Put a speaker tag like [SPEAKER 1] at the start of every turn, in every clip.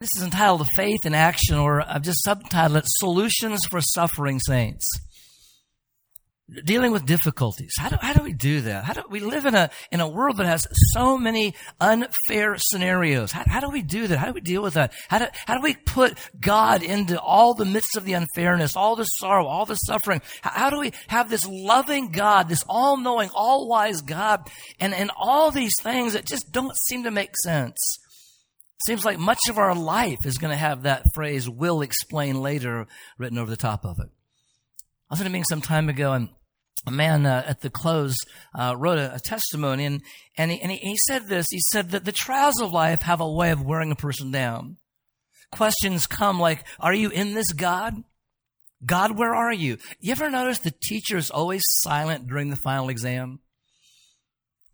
[SPEAKER 1] This is entitled Faith in Action, or I've just subtitled it Solutions for Suffering Saints. Dealing with difficulties. How do, how do we do that? How do we live in a, in a world that has so many unfair scenarios? How, how do we do that? How do we deal with that? How do, how do we put God into all the midst of the unfairness, all the sorrow, all the suffering? How, how do we have this loving God, this all-knowing, all-wise God, and, and all these things that just don't seem to make sense? Seems like much of our life is going to have that phrase, will explain later, written over the top of it. I was in a meeting some time ago, and a man uh, at the close uh, wrote a, a, testimony, and, and, he, and he, he said this. He said that the trials of life have a way of wearing a person down. Questions come like, Are you in this, God? God, where are you? You ever notice the teacher is always silent during the final exam?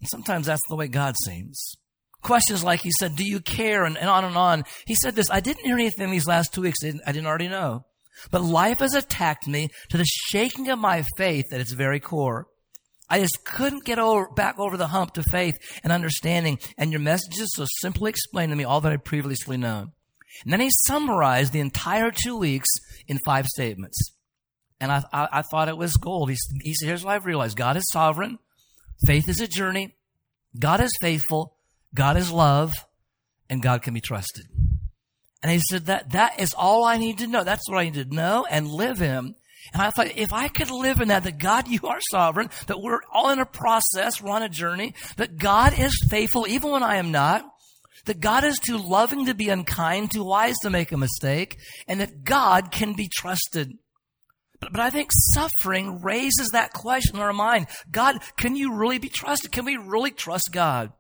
[SPEAKER 1] Sometimes that's the way God seems questions like he said, Do you care? And, and on and on. He said this I didn't hear anything these last two weeks I didn't, I didn't already know. But life has attacked me to the shaking of my faith at its very core. I just couldn't get over, back over the hump to faith and understanding, and your messages so simply explained to me all that I'd previously known. And then he summarized the entire two weeks in five statements. And I, I, I thought it was gold. He, he said, Here's what I've realized God is sovereign, faith is a journey, God is faithful, God is love and God can be trusted. And he said that that is all I need to know. That's what I need to know and live in. And I thought, if I could live in that, that God, you are sovereign, that we're all in a process, we're on a journey, that God is faithful even when I am not, that God is too loving to be unkind, too wise to make a mistake, and that God can be trusted. But, but I think suffering raises that question in our mind. God, can you really be trusted? Can we really trust God?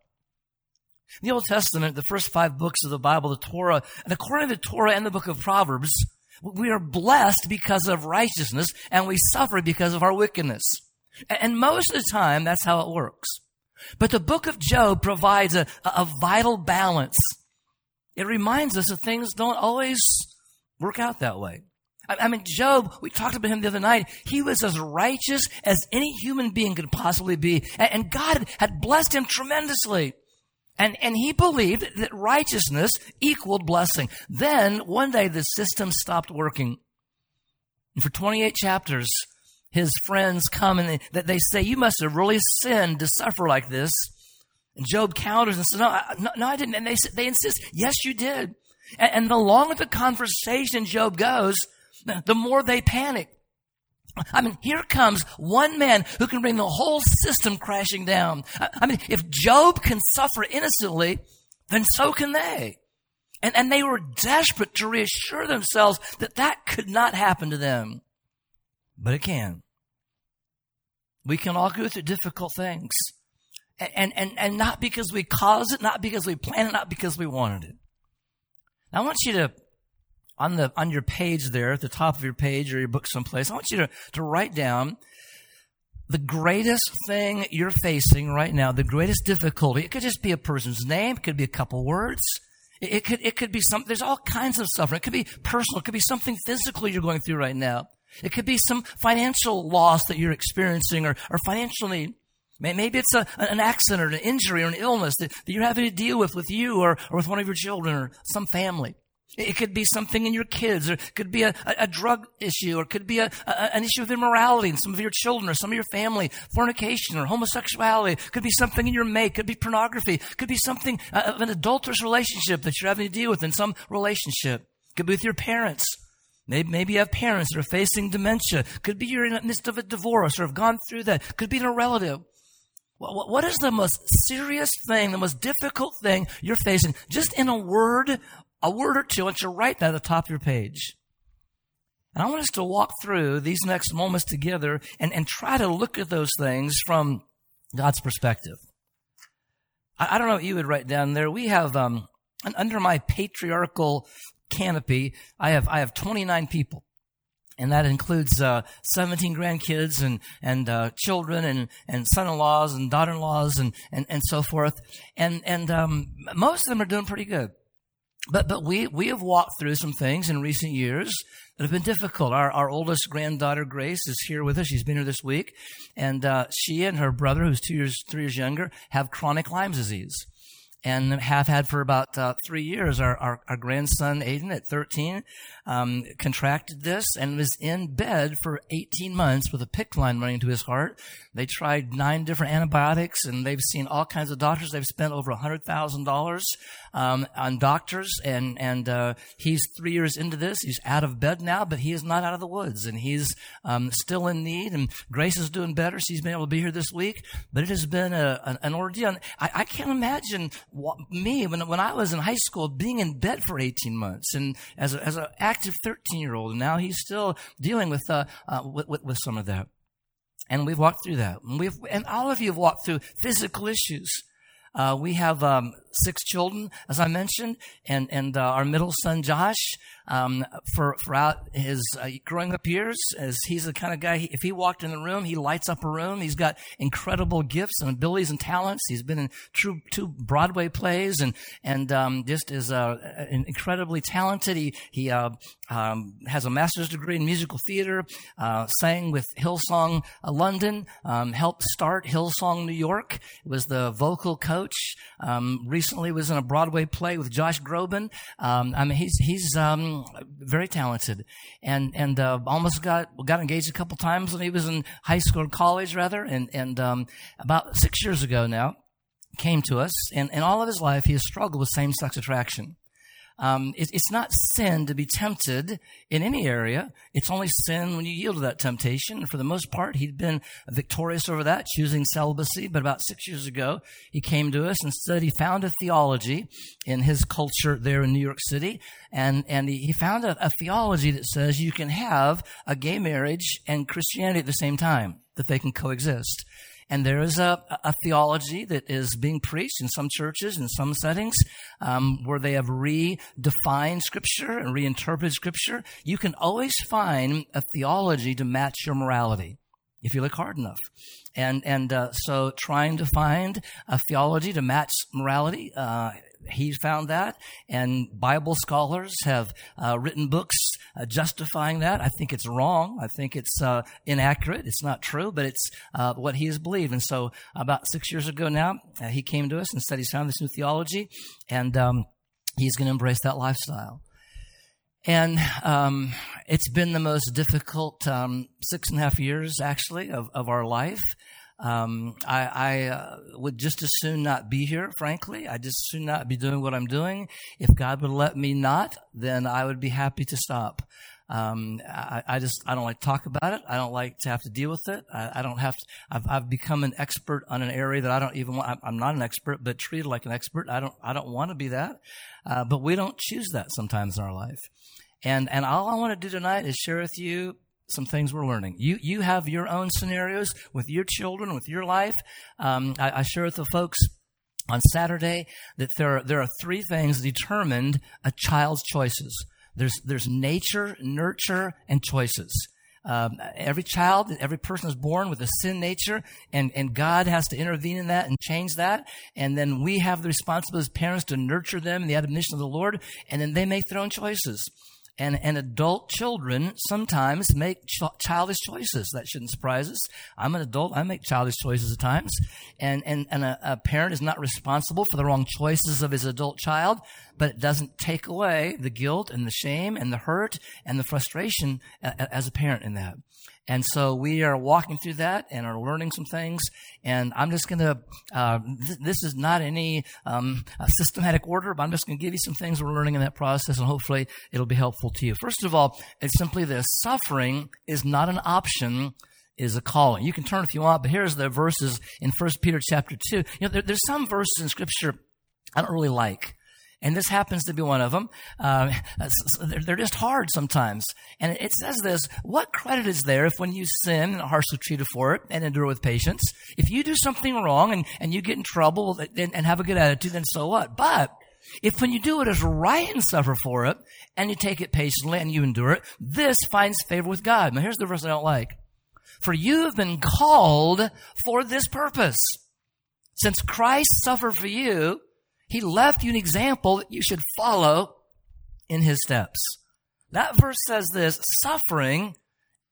[SPEAKER 1] In the Old Testament, the first five books of the Bible, the Torah, and according to the Torah and the book of Proverbs, we are blessed because of righteousness and we suffer because of our wickedness. And most of the time, that's how it works. But the book of Job provides a, a vital balance. It reminds us that things don't always work out that way. I mean, Job, we talked about him the other night. He was as righteous as any human being could possibly be. And God had blessed him tremendously. And, and he believed that righteousness equaled blessing. Then one day the system stopped working. And for 28 chapters, his friends come and they, they say, You must have really sinned to suffer like this. And Job counters and says, No, I, no, no, I didn't. And they, they insist, Yes, you did. And, and the longer the conversation Job goes, the more they panic. I mean, here comes one man who can bring the whole system crashing down. I mean, if Job can suffer innocently, then so can they. And, and they were desperate to reassure themselves that that could not happen to them. But it can. We can all go through difficult things. And, and, and not because we caused it, not because we planned it, not because we wanted it. I want you to on the on your page there at the top of your page or your book someplace i want you to, to write down the greatest thing you're facing right now the greatest difficulty. It could just be a person's name it could be a couple words it, it could it could be some there's all kinds of suffering it could be personal it could be something physical you're going through right now. It could be some financial loss that you're experiencing or, or financial need. Maybe it's a, an accident or an injury or an illness that, that you're having to deal with with you or, or with one of your children or some family. It could be something in your kids, or it could be a, a, a drug issue, or it could be a, an issue of immorality in some of your children or some of your family, fornication or homosexuality. It could be something in your mate, could be pornography, it could be something uh, of an adulterous relationship that you're having to deal with in some relationship. It could be with your parents. Maybe, maybe you have parents that are facing dementia. Could be you're in the midst of a divorce or have gone through that. Could be in a relative. What is the most serious thing, the most difficult thing you're facing? Just in a word a word or two. I want you to write that at the top of your page. And I want us to walk through these next moments together and, and try to look at those things from God's perspective. I, I don't know what you would write down there. We have, um, under my patriarchal canopy, I have, I have 29 people. And that includes uh, 17 grandkids and, and uh, children and, and son-in-laws and daughter-in-laws and, and, and so forth. And, and um, most of them are doing pretty good. But, but we, we have walked through some things in recent years that have been difficult. Our, our oldest granddaughter, Grace, is here with us. She's been here this week. And uh, she and her brother, who's two years, three years younger, have chronic Lyme disease. And have had for about uh, three years. Our, our, our, grandson Aiden at 13 um, contracted this and was in bed for 18 months with a PICC line running to his heart. They tried nine different antibiotics and they've seen all kinds of doctors. They've spent over $100,000 um, on doctors and, and uh, he's three years into this. He's out of bed now, but he is not out of the woods and he's um, still in need. And Grace is doing better. She's been able to be here this week, but it has been a, an, an ordeal. I, I can't imagine me when when I was in high school being in bed for 18 months and as as an active 13 year old and now he's still dealing with, uh, uh, with, with, with some of that. And we've walked through that. And we've, and all of you have walked through physical issues. Uh, we have um, six children, as I mentioned, and and uh, our middle son Josh um, for throughout his uh, growing up years, as he's the kind of guy, he, if he walked in the room, he lights up a room. He's got incredible gifts and abilities and talents. He's been in true two Broadway plays and and um, just is uh, incredibly talented. He he uh, um, has a master's degree in musical theater. Uh, sang with Hillsong uh, London. Um, helped start Hillsong New York. Was the vocal coach. Um, recently was in a Broadway play with Josh Groban. Um, I mean, he's he's um, very talented, and and uh, almost got got engaged a couple times when he was in high school or college rather, and and um, about six years ago now came to us, and, and all of his life he has struggled with same sex attraction. Um, it, it's not sin to be tempted in any area. It's only sin when you yield to that temptation. And for the most part, he'd been victorious over that, choosing celibacy. But about six years ago, he came to us and said he found a theology in his culture there in New York City. And, and he, he found a, a theology that says you can have a gay marriage and Christianity at the same time, that they can coexist. And there is a, a theology that is being preached in some churches, in some settings, um, where they have redefined Scripture and reinterpreted Scripture. You can always find a theology to match your morality if you look hard enough. And and uh, so, trying to find a theology to match morality uh, He's found that, and Bible scholars have uh, written books uh, justifying that. I think it's wrong. I think it's uh, inaccurate. It's not true, but it's uh, what he has believed. And so, about six years ago now, uh, he came to us and said he's found this new theology, and um, he's going to embrace that lifestyle. And um, it's been the most difficult um, six and a half years, actually, of, of our life. Um, I, I uh, would just as soon not be here, frankly. I just soon not be doing what I'm doing. If God would let me not, then I would be happy to stop. Um, I, I, just I don't like to talk about it. I don't like to have to deal with it. I, I don't have to. I've, I've, become an expert on an area that I don't even want. I'm not an expert, but treated like an expert. I don't. I don't want to be that. Uh, but we don't choose that sometimes in our life. And and all I want to do tonight is share with you some things we're learning. You you have your own scenarios with your children, with your life. Um, I, I share with the folks on Saturday that there are, there are three things determined a child's choices. There's there's nature, nurture, and choices. Um, every child, every person is born with a sin nature, and, and God has to intervene in that and change that. And then we have the responsibility as parents to nurture them in the admonition of the Lord, and then they make their own choices. And, and adult children sometimes make ch- childish choices. That shouldn't surprise us. I'm an adult. I make childish choices at times. And, and, and a, a parent is not responsible for the wrong choices of his adult child, but it doesn't take away the guilt and the shame and the hurt and the frustration as a parent in that. And so we are walking through that and are learning some things. And I'm just going to, uh, th- this is not any um, systematic order, but I'm just going to give you some things we're learning in that process, and hopefully it'll be helpful to you. First of all, it's simply this suffering is not an option is a calling. You can turn if you want, but here's the verses in First Peter chapter 2. You know, there, there's some verses in Scripture I don't really like and this happens to be one of them. Uh, they're just hard sometimes. And it says this, what credit is there if when you sin and are harshly treated for it and endure with patience, if you do something wrong and, and you get in trouble and, and have a good attitude, then so what? But if when you do it as right and suffer for it, and you take it patiently and you endure it, this finds favor with God. Now here's the verse I don't like. For you have been called for this purpose. Since Christ suffered for you, he left you an example that you should follow in his steps. That verse says this suffering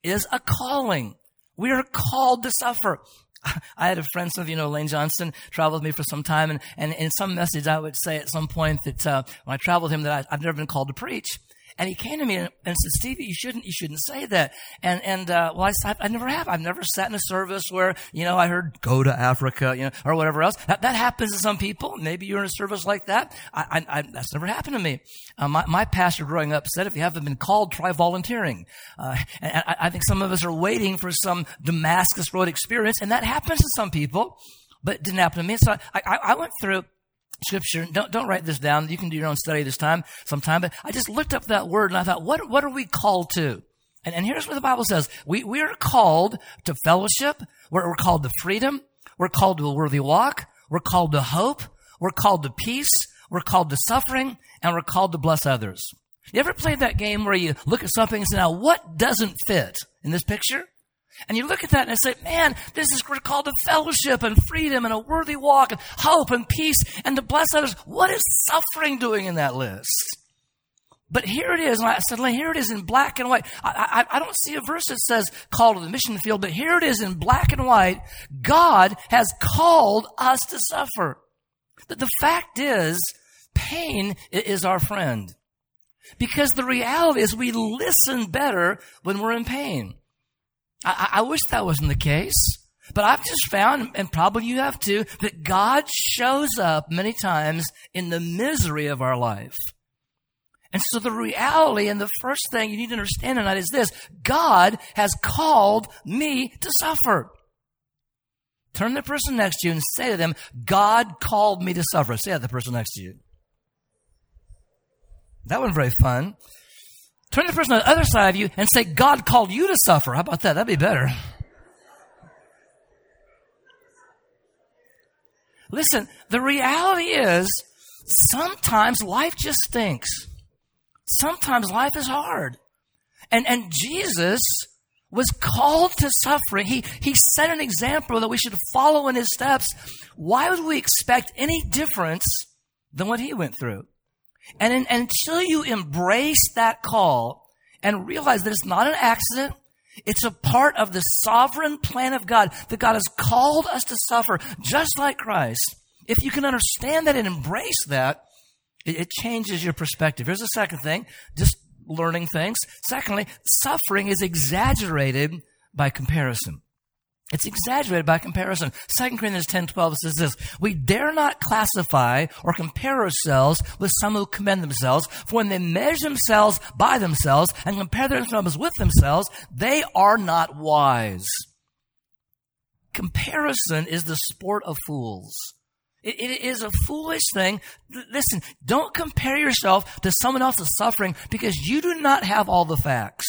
[SPEAKER 1] is a calling. We are called to suffer. I had a friend, some of you know Lane Johnson, traveled with me for some time, and, and in some message I would say at some point that uh, when I traveled with him that I, I've never been called to preach. And he came to me and, and said, Stevie, you shouldn't, you shouldn't say that. And, and, uh, well, I, I never have. I've never sat in a service where, you know, I heard go to Africa, you know, or whatever else. That, that happens to some people. Maybe you're in a service like that. I, I, I that's never happened to me. Uh, my, my pastor growing up said, if you haven't been called, try volunteering. Uh, and I, I think some of us are waiting for some Damascus Road experience, and that happens to some people but it didn't happen to me. So I, I, I, went through scripture. Don't, don't write this down. You can do your own study this time, sometime. But I just looked up that word and I thought, what, what are we called to? And, and here's what the Bible says. We, we are called to fellowship. We're, we're called to freedom. We're called to a worthy walk. We're called to hope. We're called to peace. We're called to suffering and we're called to bless others. You ever played that game where you look at something and say, now what doesn't fit in this picture? And you look at that and say, man, this is we're called to fellowship and freedom and a worthy walk and hope and peace and to bless others. What is suffering doing in that list? But here it is. And I said, here it is in black and white. I, I, I don't see a verse that says call to the mission field, but here it is in black and white. God has called us to suffer. The, the fact is, pain is our friend. Because the reality is we listen better when we're in pain. I, I wish that wasn't the case. But I've just found, and probably you have too, that God shows up many times in the misery of our life. And so the reality and the first thing you need to understand tonight is this God has called me to suffer. Turn to the person next to you and say to them, God called me to suffer. Say that to the person next to you. That wasn't very fun. Turn to the person on the other side of you and say, God called you to suffer. How about that? That'd be better. Listen, the reality is sometimes life just stinks. Sometimes life is hard. And, and Jesus was called to suffering. He, he set an example that we should follow in his steps. Why would we expect any difference than what he went through? And until you embrace that call and realize that it's not an accident, it's a part of the sovereign plan of God that God has called us to suffer just like Christ. If you can understand that and embrace that, it, it changes your perspective. Here's the second thing, just learning things. Secondly, suffering is exaggerated by comparison. It's exaggerated by comparison. 2 Corinthians 10 12 says this We dare not classify or compare ourselves with some who commend themselves, for when they measure themselves by themselves and compare themselves with themselves, they are not wise. Comparison is the sport of fools. It, it is a foolish thing. Listen, don't compare yourself to someone else's suffering because you do not have all the facts.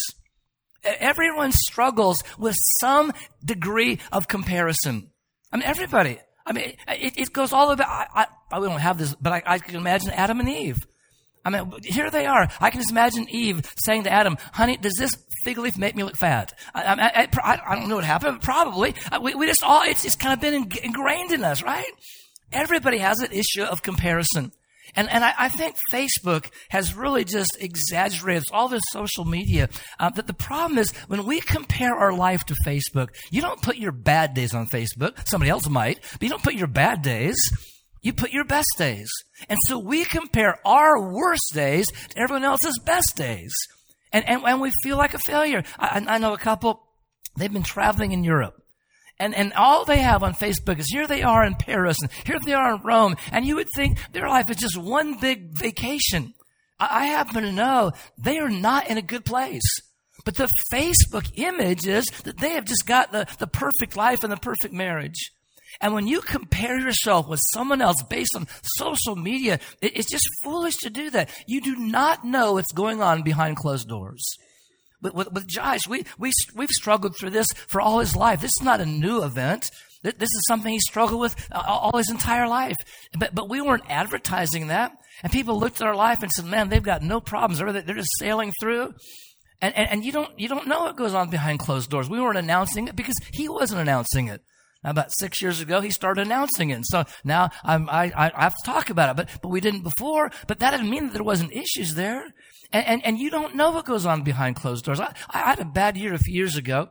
[SPEAKER 1] Everyone struggles with some degree of comparison. I mean, everybody. I mean, it, it goes all about, I, I, we don't have this, but I, I can imagine Adam and Eve. I mean, here they are. I can just imagine Eve saying to Adam, honey, does this fig leaf make me look fat? I, I, I, I don't know what happened, but probably. Uh, we, we just all, it's, it's kind of been ingrained in us, right? Everybody has an issue of comparison. And, and I, I, think Facebook has really just exaggerated all this social media. Uh, that the problem is when we compare our life to Facebook, you don't put your bad days on Facebook. Somebody else might, but you don't put your bad days. You put your best days. And so we compare our worst days to everyone else's best days. And, and, and we feel like a failure. I, I know a couple, they've been traveling in Europe and, and all they have on Facebook is here they are in Paris and here they are in Rome. And you would think their life is just one big vacation. I, I happen to know they are not in a good place. But the Facebook image is that they have just got the, the perfect life and the perfect marriage. And when you compare yourself with someone else based on social media, it, it's just foolish to do that. You do not know what's going on behind closed doors with, with, with Josh, we, we, we've struggled through this for all his life. This is not a new event. This is something he struggled with uh, all his entire life. But, but we weren't advertising that. And people looked at our life and said, man, they've got no problems. They're, they're just sailing through. And, and, and you don't, you don't know what goes on behind closed doors. We weren't announcing it because he wasn't announcing it. About six years ago, he started announcing it. And so now I'm, I, I have to talk about it, but, but we didn't before. But that didn't mean that there wasn't issues there. And, and, and you don't know what goes on behind closed doors. I, I had a bad year a few years ago.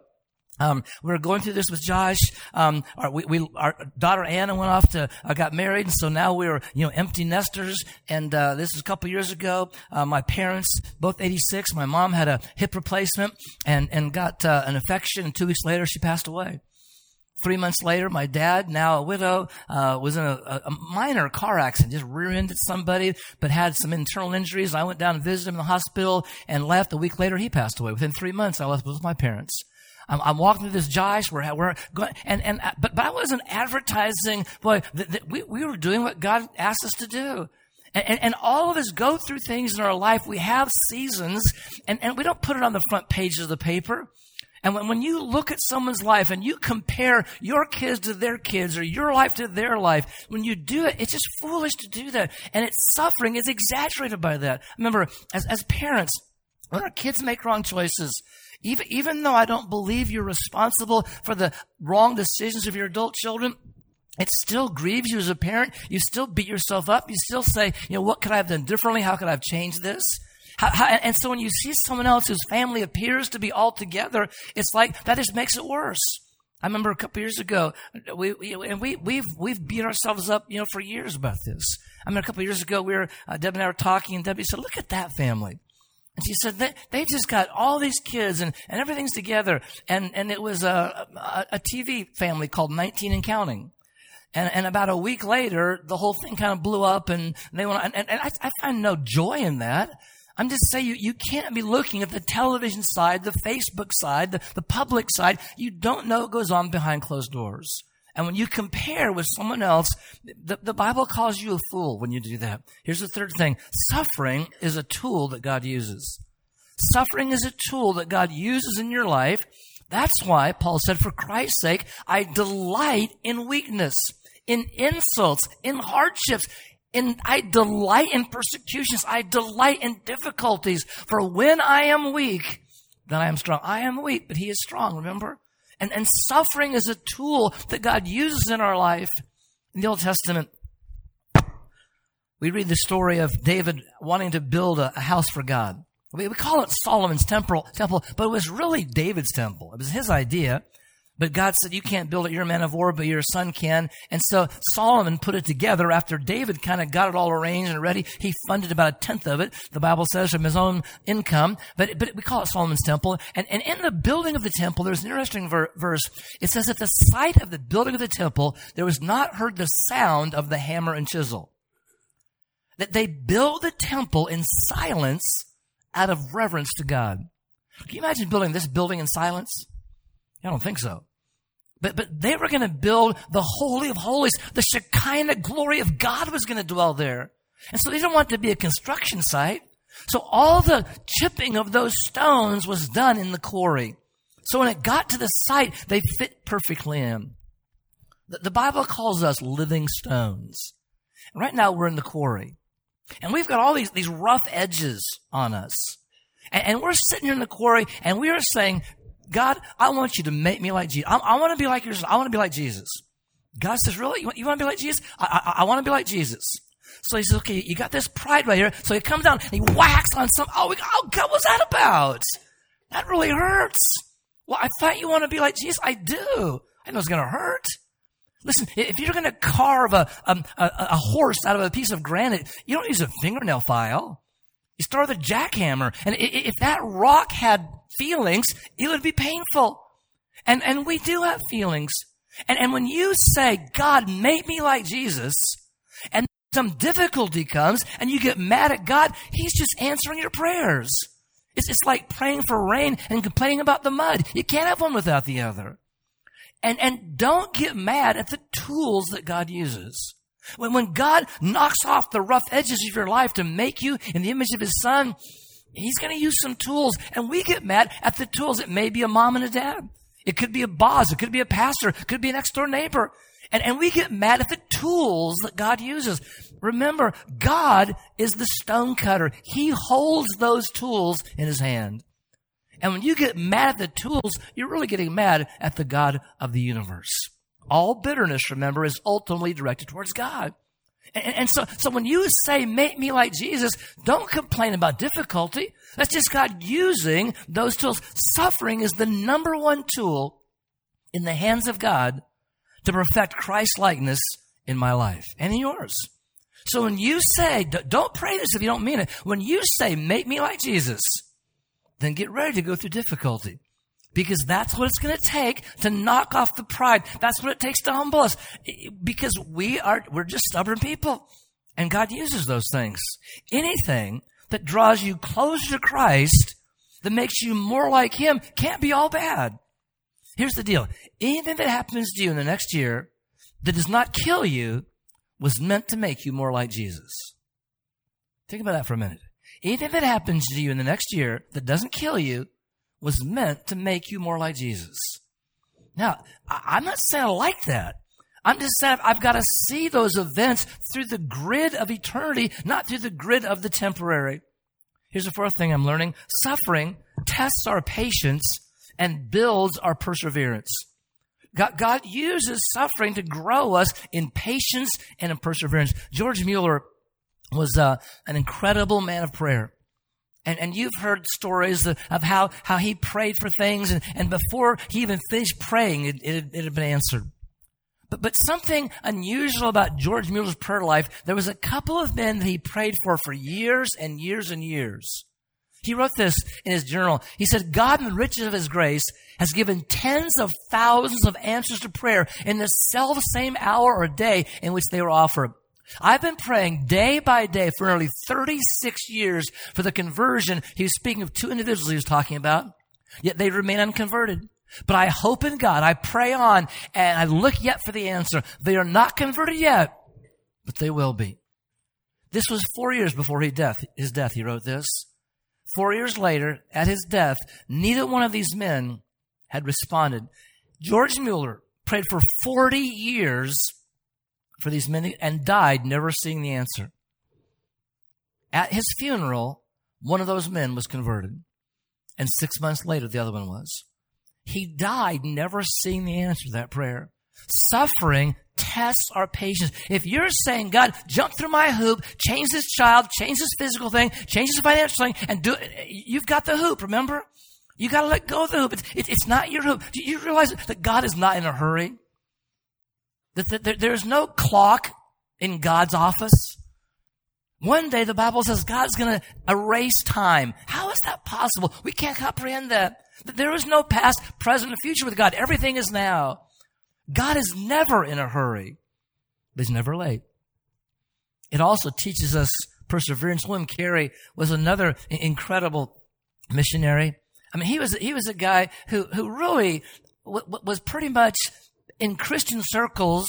[SPEAKER 1] Um, we were going through this with Josh. Um, our, we, we, our daughter Anna went off to, uh, got married, and so now we were, you know, empty nesters. And uh, this was a couple years ago. Uh, my parents, both 86. My mom had a hip replacement and and got uh, an infection. And two weeks later, she passed away. Three months later, my dad, now a widow, uh, was in a, a, minor car accident, just rear-ended somebody, but had some internal injuries. I went down and visited him in the hospital and left. A week later, he passed away. Within three months, I left with my parents. I'm, I'm walking through this Josh. We're, we're going, and, and, uh, but, but I wasn't advertising, boy, we, we were doing what God asked us to do. And, and, all of us go through things in our life. We have seasons and, and we don't put it on the front pages of the paper. And when, when you look at someone's life and you compare your kids to their kids or your life to their life, when you do it, it's just foolish to do that. And its suffering is exaggerated by that. Remember, as, as parents, when our kids make wrong choices, even, even though I don't believe you're responsible for the wrong decisions of your adult children, it still grieves you as a parent. You still beat yourself up. You still say, you know, what could I have done differently? How could I have changed this? How, how, and so when you see someone else whose family appears to be all together, it's like that just makes it worse. I remember a couple years ago, we, we, and we, we've, we've beat ourselves up, you know, for years about this. I mean, a couple years ago, we were, uh, Deb and I were talking, and Debbie said, look at that family. And she said, they, they've just got all these kids and, and everything's together. And, and it was a, a, a TV family called 19 and Counting. And, and about a week later, the whole thing kind of blew up and they went, and, and I, I find no joy in that. I'm just saying you, you can't be looking at the television side, the Facebook side, the, the public side. You don't know what goes on behind closed doors. And when you compare with someone else, the, the Bible calls you a fool when you do that. Here's the third thing. Suffering is a tool that God uses. Suffering is a tool that God uses in your life. That's why Paul said, for Christ's sake, I delight in weakness, in insults, in hardships, in, I delight in persecutions. I delight in difficulties. For when I am weak, then I am strong. I am weak, but he is strong, remember? And, and suffering is a tool that God uses in our life. In the Old Testament, we read the story of David wanting to build a, a house for God. We, we call it Solomon's temple, temple, but it was really David's temple. It was his idea. But God said, you can't build it. You're a man of war, but your son can. And so Solomon put it together after David kind of got it all arranged and ready. He funded about a tenth of it, the Bible says, from his own income. But, but we call it Solomon's temple. And, and in the building of the temple, there's an interesting ver- verse. It says, at the site of the building of the temple, there was not heard the sound of the hammer and chisel. That they build the temple in silence out of reverence to God. Can you imagine building this building in silence? I don't think so. But, but they were going to build the Holy of Holies. The Shekinah glory of God was going to dwell there. And so they didn't want it to be a construction site. So all the chipping of those stones was done in the quarry. So when it got to the site, they fit perfectly in. The, the Bible calls us living stones. Right now we're in the quarry. And we've got all these, these rough edges on us. And, and we're sitting here in the quarry and we are saying, God, I want you to make me like Jesus. I, I want to be like yours. I want to be like Jesus. God says, really? You want, you want to be like Jesus? I, I, I want to be like Jesus. So he says, okay, you got this pride right here. So he comes down and he whacks on some. Oh, we, oh God, what's that about? That really hurts. Well, I thought you want to be like Jesus. I do. I know it's going to hurt. Listen, if you're going to carve um, a, a, a, horse out of a piece of granite, you don't use a fingernail file. You start with a jackhammer. And if that rock had feelings, it would be painful. And, and we do have feelings. And, and when you say, God, make me like Jesus, and some difficulty comes and you get mad at God, He's just answering your prayers. It's, it's like praying for rain and complaining about the mud. You can't have one without the other. And, and don't get mad at the tools that God uses. When, when God knocks off the rough edges of your life to make you in the image of His Son, He's going to use some tools, and we get mad at the tools. It may be a mom and a dad. It could be a boss. It could be a pastor. It could be an next door neighbor. And, and we get mad at the tools that God uses. Remember, God is the stone cutter. He holds those tools in his hand. And when you get mad at the tools, you're really getting mad at the God of the universe. All bitterness, remember, is ultimately directed towards God. And, and, so, so when you say, make me like Jesus, don't complain about difficulty. That's just God using those tools. Suffering is the number one tool in the hands of God to perfect Christ likeness in my life and in yours. So when you say, don't pray this if you don't mean it. When you say, make me like Jesus, then get ready to go through difficulty. Because that's what it's going to take to knock off the pride. That's what it takes to humble us. Because we are, we're just stubborn people. And God uses those things. Anything that draws you closer to Christ, that makes you more like Him, can't be all bad. Here's the deal. Anything that happens to you in the next year that does not kill you was meant to make you more like Jesus. Think about that for a minute. Anything that happens to you in the next year that doesn't kill you was meant to make you more like Jesus. Now, I'm not saying I like that. I'm just saying I've got to see those events through the grid of eternity, not through the grid of the temporary. Here's the fourth thing I'm learning. Suffering tests our patience and builds our perseverance. God, uses suffering to grow us in patience and in perseverance. George Mueller was uh, an incredible man of prayer. And, and you've heard stories of, how, how he prayed for things, and, and before he even finished praying, it, it, it had been answered. But, but something unusual about George Mueller's prayer life, there was a couple of men that he prayed for for years and years and years. He wrote this in his journal. He said, God in the riches of his grace has given tens of thousands of answers to prayer in the self same hour or day in which they were offered. I've been praying day by day for nearly 36 years for the conversion. He was speaking of two individuals he was talking about, yet they remain unconverted. But I hope in God. I pray on and I look yet for the answer. They are not converted yet, but they will be. This was four years before his death. His death, he wrote this. Four years later, at his death, neither one of these men had responded. George Mueller prayed for 40 years for these men and died never seeing the answer. At his funeral, one of those men was converted. And six months later, the other one was. He died never seeing the answer to that prayer. Suffering tests our patience. If you're saying, God, jump through my hoop, change this child, change this physical thing, change this financial thing, and do it, you've got the hoop, remember? You gotta let go of the hoop. It's, it's not your hoop. Do you realize that God is not in a hurry? There's no clock in God's office? One day the Bible says God's gonna erase time. How is that possible? We can't comprehend that. There is no past, present, and future with God. Everything is now. God is never in a hurry, but he's never late. It also teaches us perseverance. William Carey was another incredible missionary. I mean, he was, he was a guy who, who really w- was pretty much in Christian circles,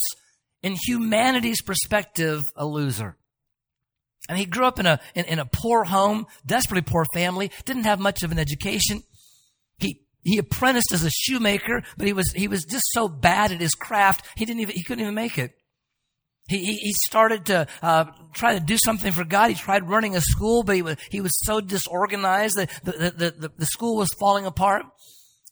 [SPEAKER 1] in humanity's perspective, a loser. And he grew up in a, in, in a poor home, desperately poor family, didn't have much of an education. He, he apprenticed as a shoemaker, but he was, he was just so bad at his craft, he didn't even, he couldn't even make it. He, he, he started to uh, try to do something for God. He tried running a school, but he was, he was so disorganized that the, the, the, the school was falling apart.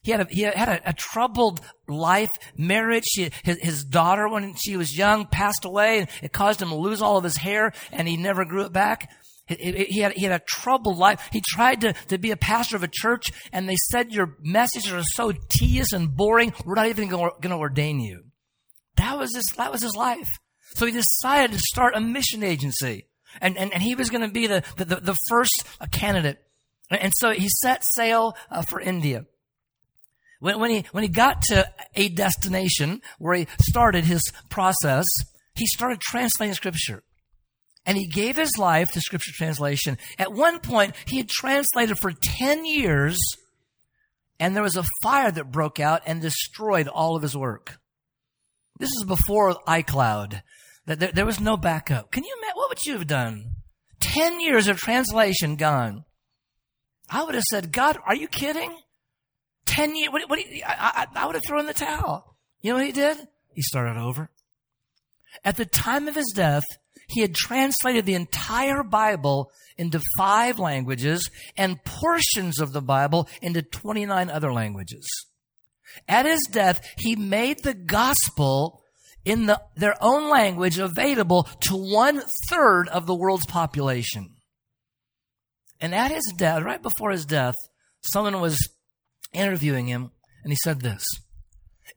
[SPEAKER 1] He had a, he had a, a troubled life, marriage. He, his, his daughter, when she was young, passed away, and it caused him to lose all of his hair, and he never grew it back. He had, he had a troubled life. He tried to, to be a pastor of a church, and they said, Your messages are so tedious and boring, we're not even going to ordain you. That was his, that was his life. So he decided to start a mission agency. And, and, and he was going to be the, the, the first candidate. And so he set sail uh, for India. When, when, he, when he got to a destination where he started his process, he started translating scripture. And he gave his life to scripture translation. At one point, he had translated for 10 years, and there was a fire that broke out and destroyed all of his work. This is before iCloud. There, there was no backup. Can you imagine? What would you have done? 10 years of translation gone. I would have said, God, are you kidding? 10 years, what, what I, I, I would have thrown the towel. You know what he did? He started over. At the time of his death, he had translated the entire Bible into five languages and portions of the Bible into 29 other languages. At his death, he made the gospel in the, their own language available to one third of the world's population. And at his death, right before his death, someone was interviewing him, and he said this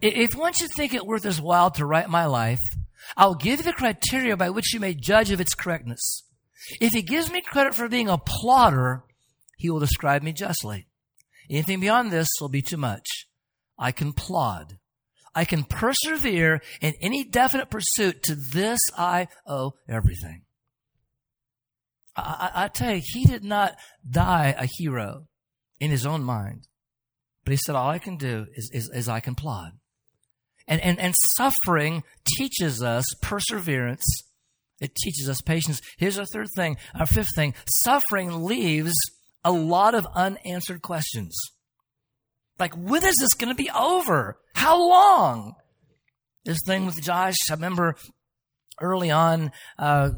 [SPEAKER 1] If once you think it worth his while to write my life, I'll give you the criteria by which you may judge of its correctness. If he gives me credit for being a plodder, he will describe me justly. Anything beyond this will be too much. I can plod. I can persevere in any definite pursuit. To this I owe everything. I, I, I tell you, he did not die a hero in his own mind. But he said, all I can do is, is, is I can plod. And, and, and suffering teaches us perseverance. It teaches us patience. Here's our third thing, our fifth thing. Suffering leaves a lot of unanswered questions. Like, when is this going to be over? How long? This thing with Josh, I remember early on, uh,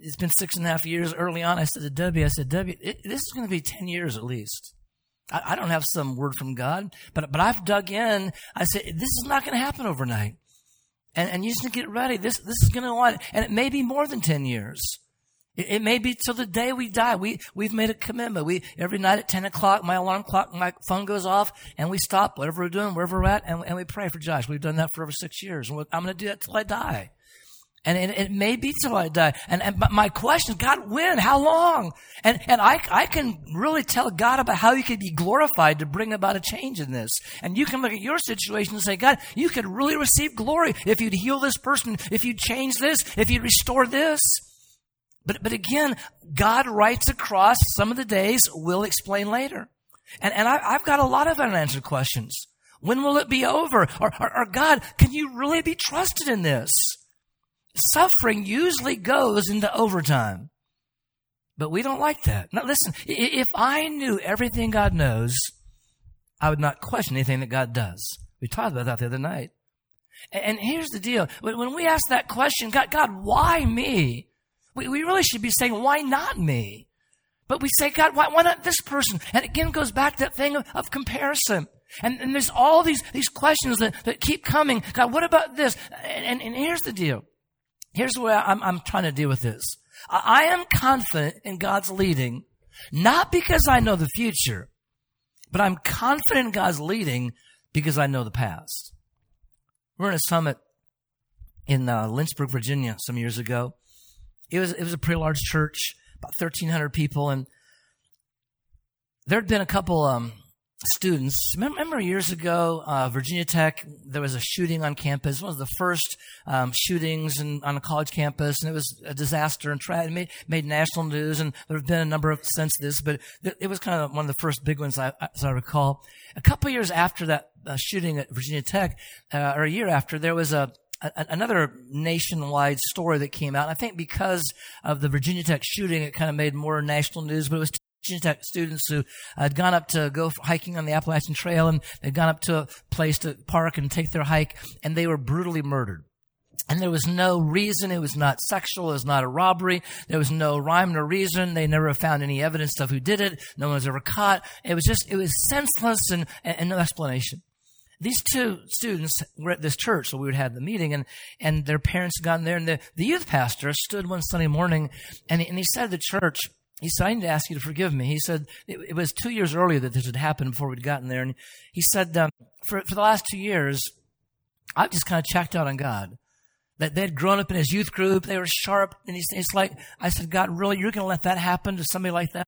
[SPEAKER 1] it's been six and a half years. Early on, I said to Debbie, I said, Debbie, it, this is going to be 10 years at least. I, I, don't have some word from God, but, but I've dug in. I said, this is not going to happen overnight. And, and you just need to get ready. This, this is going to want, and it may be more than 10 years. It, it, may be till the day we die. We, we've made a commitment. We, every night at 10 o'clock, my alarm clock, my phone goes off and we stop whatever we're doing, wherever we're at, and, and we pray for Josh. We've done that for over six years. And I'm going to do that till I die. And it, it, may be till I die. And, and my question is, God, when? How long? And, and I, I can really tell God about how He could be glorified to bring about a change in this. And you can look at your situation and say, God, you could really receive glory if you'd heal this person, if you'd change this, if you'd restore this. But, but again, God writes across some of the days we'll explain later. And, and I, have got a lot of unanswered questions. When will it be over? Or, or, or God, can you really be trusted in this? Suffering usually goes into overtime. But we don't like that. Now listen, if I knew everything God knows, I would not question anything that God does. We talked about that the other night. And here's the deal. When we ask that question, God, God, why me? We, really should be saying, why not me? But we say, God, why, why not this person? And again goes back to that thing of, of comparison. And, and, there's all these, these questions that, that keep coming. God, what about this? And, and, and here's the deal. Here's where I'm, I'm trying to deal with this. I am confident in God's leading, not because I know the future, but I'm confident in God's leading because I know the past. We're in a summit in uh, Lynchburg, Virginia, some years ago. It was it was a pretty large church, about 1,300 people, and there had been a couple um, students. Remember years ago, uh, Virginia Tech, there was a shooting on campus. One of the first um, shootings in, on a college campus, and it was a disaster and tra- made, made national news. And there have been a number of since this, but it was kind of one of the first big ones, I, as I recall. A couple years after that uh, shooting at Virginia Tech, uh, or a year after, there was a another nationwide story that came out. I think because of the Virginia Tech shooting, it kind of made more national news, but it was Students who had gone up to go hiking on the Appalachian Trail and they'd gone up to a place to park and take their hike and they were brutally murdered. And there was no reason. It was not sexual. It was not a robbery. There was no rhyme nor reason. They never found any evidence of who did it. No one was ever caught. It was just, it was senseless and, and, and no explanation. These two students were at this church, so we would have the meeting, and, and their parents had gotten there, and the, the youth pastor stood one Sunday morning, and he, and he said to the church, he said, I need to ask you to forgive me. He said, it, it was two years earlier that this had happened before we'd gotten there. And he said, um, for, for the last two years, I've just kind of checked out on God. That they'd grown up in his youth group. They were sharp. And he, it's like, I said, God, really, you're going to let that happen to somebody like that?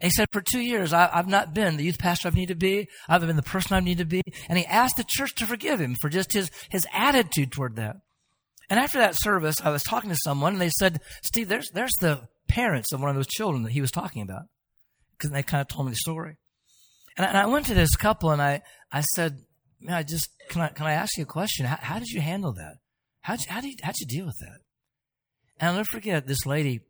[SPEAKER 1] And he said, for two years, I, have not been the youth pastor I need to be. I haven't been the person I need to be. And he asked the church to forgive him for just his, his attitude toward that. And after that service, I was talking to someone and they said, Steve, there's, there's the parents of one of those children that he was talking about. Because they kind of told me the story. And I, and I, went to this couple and I, I said, man, I just, can I, can I ask you a question? How, how did you handle that? How'd you, how did you, how'd you deal with that? And I'll never forget this lady,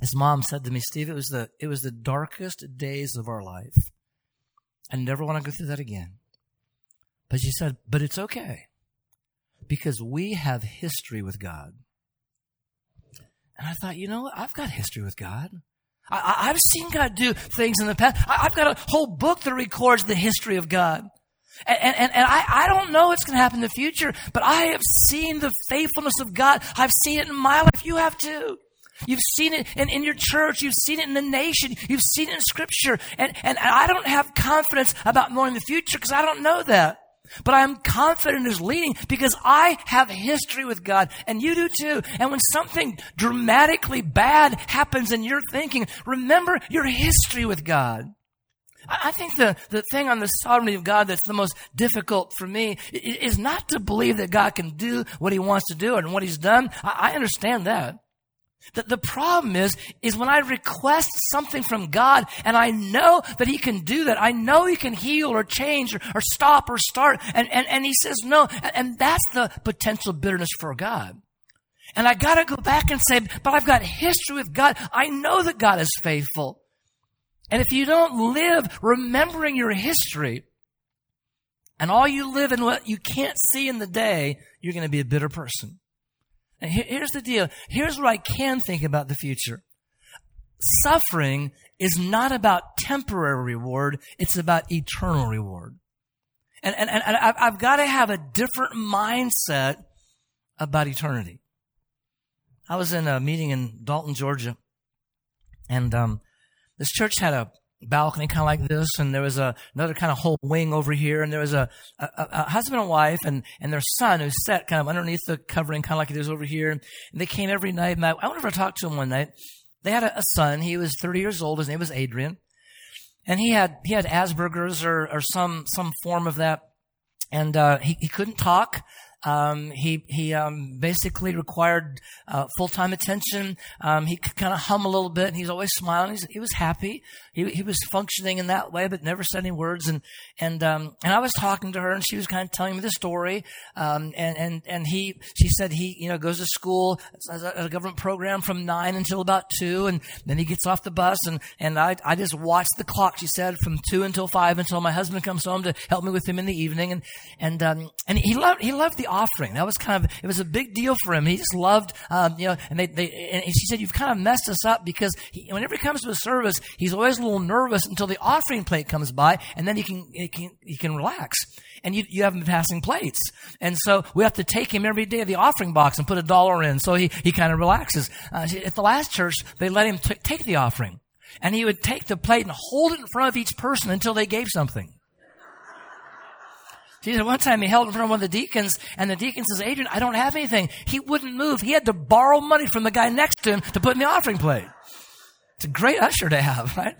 [SPEAKER 1] his mom said to me, Steve, it was the, it was the darkest days of our life. I never want to go through that again. But she said, but it's okay because we have history with God. And I thought, you know what? I've got history with God. I, have seen God do things in the past. I, have got a whole book that records the history of God. And, and, and I, I don't know what's going to happen in the future, but I have seen the faithfulness of God. I've seen it in my life. You have too. You've seen it in, in your church. You've seen it in the nation. You've seen it in scripture. And, and I don't have confidence about knowing the future because I don't know that. But I'm confident in his leading because I have history with God and you do too. And when something dramatically bad happens in your thinking, remember your history with God. I think the, the thing on the sovereignty of God that's the most difficult for me is not to believe that God can do what he wants to do and what he's done. I understand that. The, the problem is, is when I request something from God and I know that He can do that. I know He can heal or change or, or stop or start. And, and, and He says no. And, and that's the potential bitterness for God. And I gotta go back and say, but I've got history with God. I know that God is faithful. And if you don't live remembering your history, and all you live in what you can't see in the day, you're to be a bitter person. And here's the deal. Here's what I can think about the future. Suffering is not about temporary reward. It's about eternal reward. And, and, and I've, got to have a different mindset about eternity. I was in a meeting in Dalton, Georgia, and um, this church had a balcony kind of like this, and there was a, another kind of whole wing over here, and there was a, a, a, husband and wife and, and their son who sat kind of underneath the covering, kind of like it is over here. And they came every night, and I, I went over to talk to them one night. They had a, a son. He was 30 years old. His name was Adrian. And he had, he had Asperger's or, or some, some form of that. And, uh, he, he couldn't talk. Um, he he um, basically required uh, full time attention. Um, he could kind of hum a little bit, and he's always smiling. He's, he was happy. He he was functioning in that way, but never said any words. And and um, and I was talking to her, and she was kind of telling me the story. Um, and and and he she said he you know goes to school as a, a government program from nine until about two, and then he gets off the bus, and and I I just watch the clock. She said from two until five until my husband comes home to help me with him in the evening, and and um, and he loved he loved the offering. That was kind of, it was a big deal for him. He just loved, um, you know, and they, they, and she said, you've kind of messed us up because he, whenever he comes to a service, he's always a little nervous until the offering plate comes by and then he can, he can, he can relax. And you, you haven't been passing plates. And so we have to take him every day of the offering box and put a dollar in so he, he kind of relaxes. Uh, at the last church, they let him t- take the offering. And he would take the plate and hold it in front of each person until they gave something. He said one time he held in front of one of the deacons, and the deacon says, Adrian, I don't have anything. He wouldn't move. He had to borrow money from the guy next to him to put in the offering plate. It's a great usher to have, right?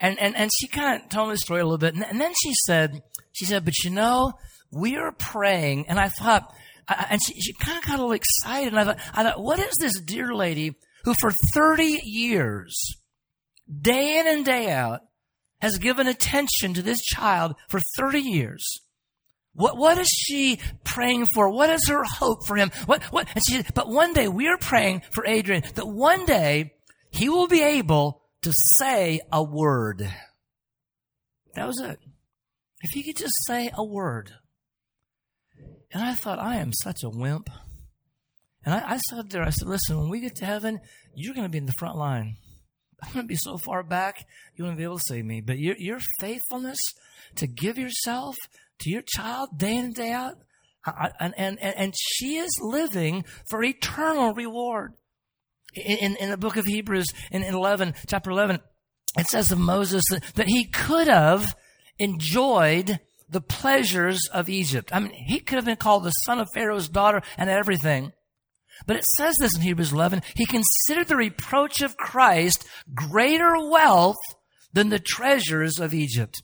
[SPEAKER 1] And, and, and she kind of told me the story a little bit. And, and then she said, she said, but you know, we are praying. And I thought, I, and she, she kind of got a little excited. And I thought, I thought, what is this dear lady who for 30 years, day in and day out, has given attention to this child for 30 years. What, what is she praying for? What is her hope for him? What, what? And she said, but one day we are praying for Adrian that one day he will be able to say a word. That was it. If he could just say a word. And I thought, I am such a wimp. And I, I said there, I said, listen, when we get to heaven, you're going to be in the front line. I'm going to be so far back, you won't be able to save me. But your, your faithfulness to give yourself to your child day in and day out, and, and, and she is living for eternal reward. In, in the book of Hebrews, in 11, chapter 11, it says of Moses that, that he could have enjoyed the pleasures of Egypt. I mean, he could have been called the son of Pharaoh's daughter and everything. But it says this in Hebrews 11. He considered the reproach of Christ greater wealth than the treasures of Egypt.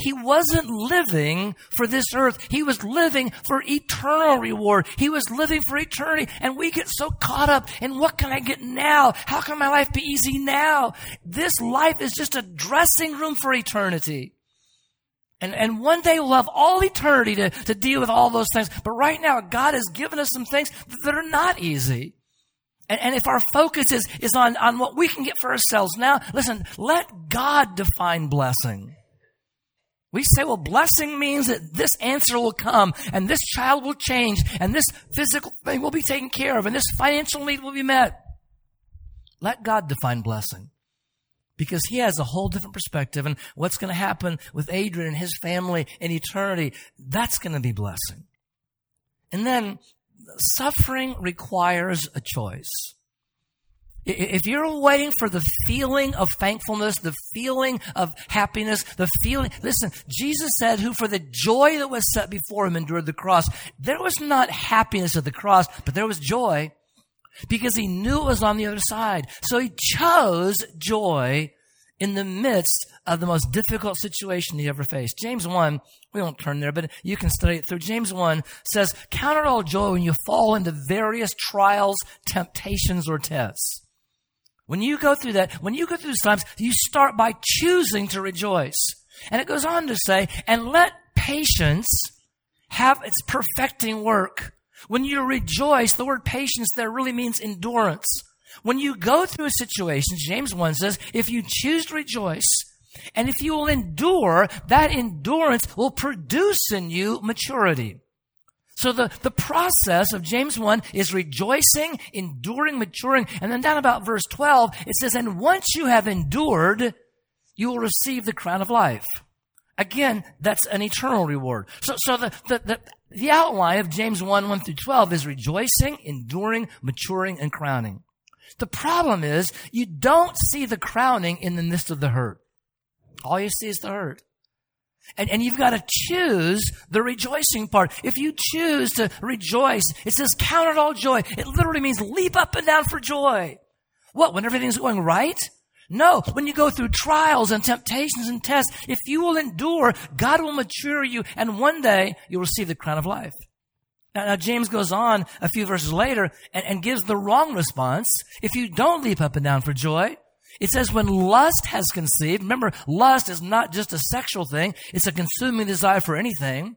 [SPEAKER 1] He wasn't living for this earth. He was living for eternal reward. He was living for eternity. And we get so caught up in what can I get now? How can my life be easy now? This life is just a dressing room for eternity. And, and one day we'll have all eternity to, to deal with all those things. But right now, God has given us some things that are not easy. And, and if our focus is, is on, on what we can get for ourselves now, listen, let God define blessing. We say, well, blessing means that this answer will come and this child will change and this physical thing will be taken care of and this financial need will be met. Let God define blessing because he has a whole different perspective and what's going to happen with Adrian and his family in eternity, that's going to be blessing. And then suffering requires a choice. If you're waiting for the feeling of thankfulness, the feeling of happiness, the feeling, listen, Jesus said, who for the joy that was set before him endured the cross. There was not happiness at the cross, but there was joy because he knew it was on the other side. So he chose joy in the midst of the most difficult situation he ever faced. James 1, we won't turn there, but you can study it through. James 1 says, Count it all joy when you fall into various trials, temptations, or tests. When you go through that, when you go through those times, you start by choosing to rejoice. And it goes on to say, and let patience have its perfecting work. When you rejoice, the word patience there really means endurance. When you go through a situation, James 1 says, if you choose to rejoice, and if you will endure, that endurance will produce in you maturity. So the, the process of James 1 is rejoicing, enduring, maturing. And then down about verse 12, it says, and once you have endured, you will receive the crown of life. Again, that's an eternal reward. So, so the, the, the, the outline of James 1, 1 through 12 is rejoicing, enduring, maturing, and crowning. The problem is you don't see the crowning in the midst of the hurt. All you see is the hurt. And, and you've got to choose the rejoicing part. If you choose to rejoice, it says count it all joy. It literally means leap up and down for joy. What? When everything's going right? No, when you go through trials and temptations and tests, if you will endure, God will mature you and one day you'll receive the crown of life. Now, now James goes on a few verses later and, and gives the wrong response. If you don't leap up and down for joy, it says when lust has conceived, remember, lust is not just a sexual thing, it's a consuming desire for anything.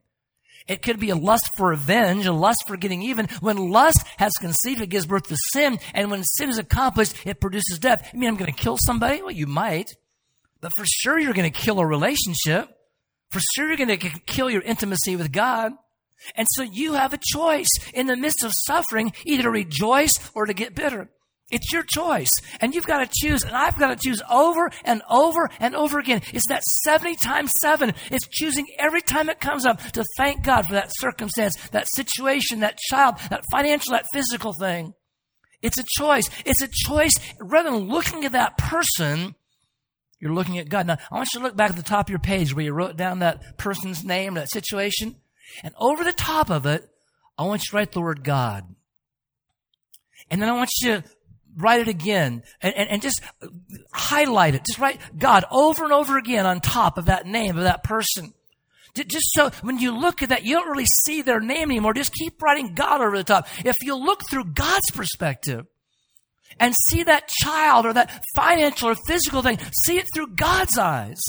[SPEAKER 1] It could be a lust for revenge, a lust for getting even. When lust has conceived, it gives birth to sin. And when sin is accomplished, it produces death. You mean I'm going to kill somebody? Well, you might. But for sure, you're going to kill a relationship. For sure, you're going to kill your intimacy with God. And so you have a choice in the midst of suffering, either to rejoice or to get bitter. It's your choice. And you've got to choose. And I've got to choose over and over and over again. It's that 70 times 7. It's choosing every time it comes up to thank God for that circumstance, that situation, that child, that financial, that physical thing. It's a choice. It's a choice. Rather than looking at that person, you're looking at God. Now, I want you to look back at the top of your page where you wrote down that person's name, that situation. And over the top of it, I want you to write the word God. And then I want you to write it again and, and, and, just highlight it. Just write God over and over again on top of that name of that person. Just so when you look at that, you don't really see their name anymore. Just keep writing God over the top. If you look through God's perspective and see that child or that financial or physical thing, see it through God's eyes.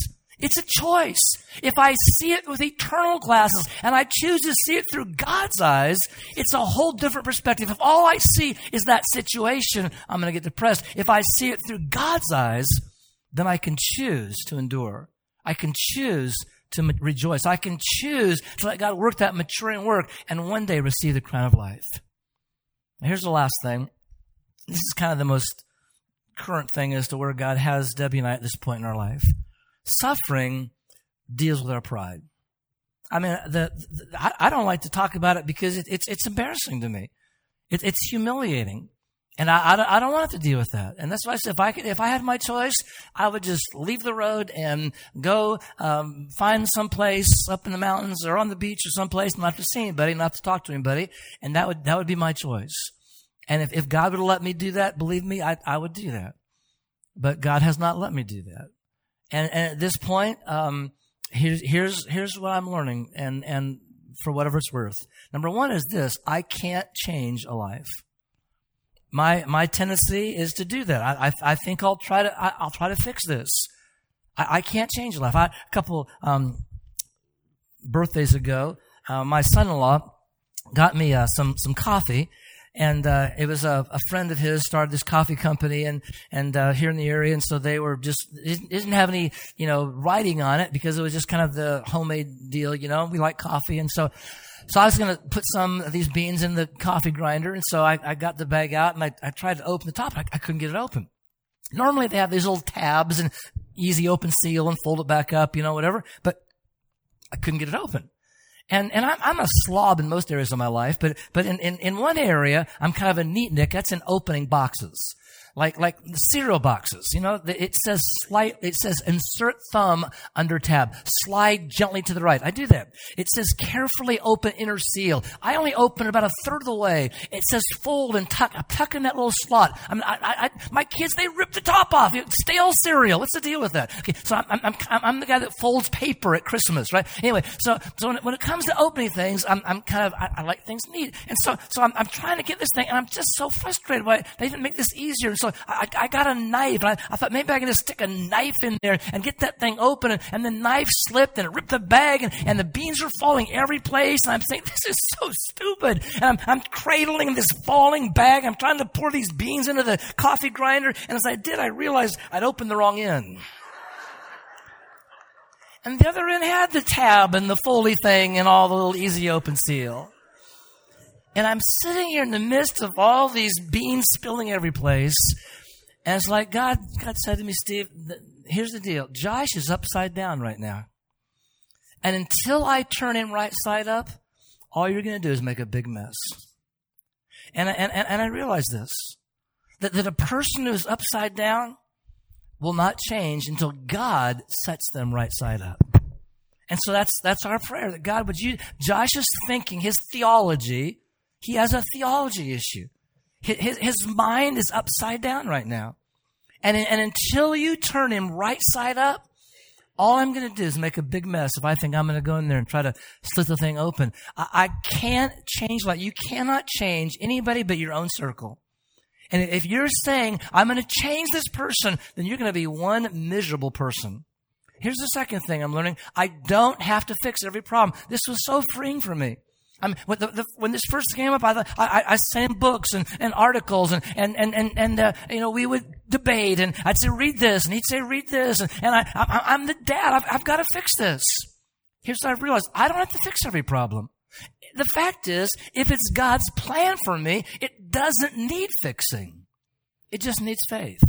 [SPEAKER 1] It's a choice. If I see it with eternal glasses and I choose to see it through God's eyes, it's a whole different perspective. If all I see is that situation, I'm going to get depressed. If I see it through God's eyes, then I can choose to endure. I can choose to rejoice. I can choose to let God work that maturing work and one day receive the crown of life. Now, here's the last thing. This is kind of the most current thing as to where God has Debbie and I at this point in our life suffering deals with our pride. I mean, the, the I, I, don't like to talk about it because it, it's it's embarrassing to me. It, it's humiliating, and I, I, I, don't want to deal with that. And that's why I said if I could, if I had my choice, I would just leave the road and go um, find some place up in the mountains or on the beach or someplace, not to see anybody, not to talk to anybody, and that would that would be my choice. And if, if God would let me do that, believe me, I, I would do that. But God has not let me do that. And, and at this point, um, here's, here's, here's what I'm learning and, and for whatever it's worth. Number one is this. I can't change a life. My, my tendency is to do that. I, I, I think I'll try to, I, will try to fix this. I, I can't change a life. I, a couple, um, birthdays ago, uh, my son-in-law got me uh, some some coffee, and uh, it was a, a, friend of his started this coffee company and and uh, here in the area, and so they were just didn't have any you know writing on it because it was just kind of the homemade deal. You know, we like coffee, and so. So I was going to put some of these beans in the coffee grinder, and so I, I got the bag out and I, I tried to open the top. I, I couldn't get it open. Normally they have these little tabs and easy open seal and fold it back up, you know, whatever. But I couldn't get it open. And, and I'm, I'm a slob in most areas of my life, but, but in, in, in one area, I'm kind of a neatnik. That's in opening boxes. Like like cereal boxes. You know, it says slight. It says insert thumb under tab. Slide gently to the right. I do that. It says carefully open inner seal. I only open about a third of the way. It says fold and tuck. I'm tucking that little slot. I mean, I, I, my kids they rip the top off. Stale cereal. What's the deal with that? Okay, so I'm, I'm, I'm, I'm the guy that folds paper at Christmas, right? Anyway, so so when it, when it comes to opening things, I'm, I'm kind of I, I like things neat, and so so I'm, I'm trying to get this thing, and I'm just so frustrated. Why they didn't make this easier? So I, I got a knife. And I, I thought maybe I can just stick a knife in there and get that thing open. And, and the knife slipped and it ripped the bag and, and the beans are falling every place. And I'm saying, this is so stupid. And I'm, I'm cradling this falling bag. I'm trying to pour these beans into the coffee grinder. And as I did, I realized I'd opened the wrong end. And the other end had the tab and the Foley thing and all the little easy open seal. And I'm sitting here in the midst of all these beans spilling every place. And it's like God, God said to me, Steve, here's the deal. Josh is upside down right now. And until I turn him right side up, all you're going to do is make a big mess. And, and, and I realize this, that, that a person who's upside down will not change until God sets them right side up. And so that's, that's our prayer that God, would you, Josh's thinking, his theology, he has a theology issue. His, his mind is upside down right now. And, and until you turn him right side up, all I'm going to do is make a big mess if I think I'm going to go in there and try to slit the thing open. I, I can't change life. You cannot change anybody but your own circle. And if you're saying, I'm going to change this person, then you're going to be one miserable person. Here's the second thing I'm learning. I don't have to fix every problem. This was so freeing for me. I mean, when, the, the, when, this first came up, I, I, I sent books and, and articles and, and, and, and, and uh, you know, we would debate and I'd say, read this. And he'd say, read this. And, and I, I, am the dad. I've, I've got to fix this. Here's what I've realized. I don't have to fix every problem. The fact is, if it's God's plan for me, it doesn't need fixing. It just needs faith.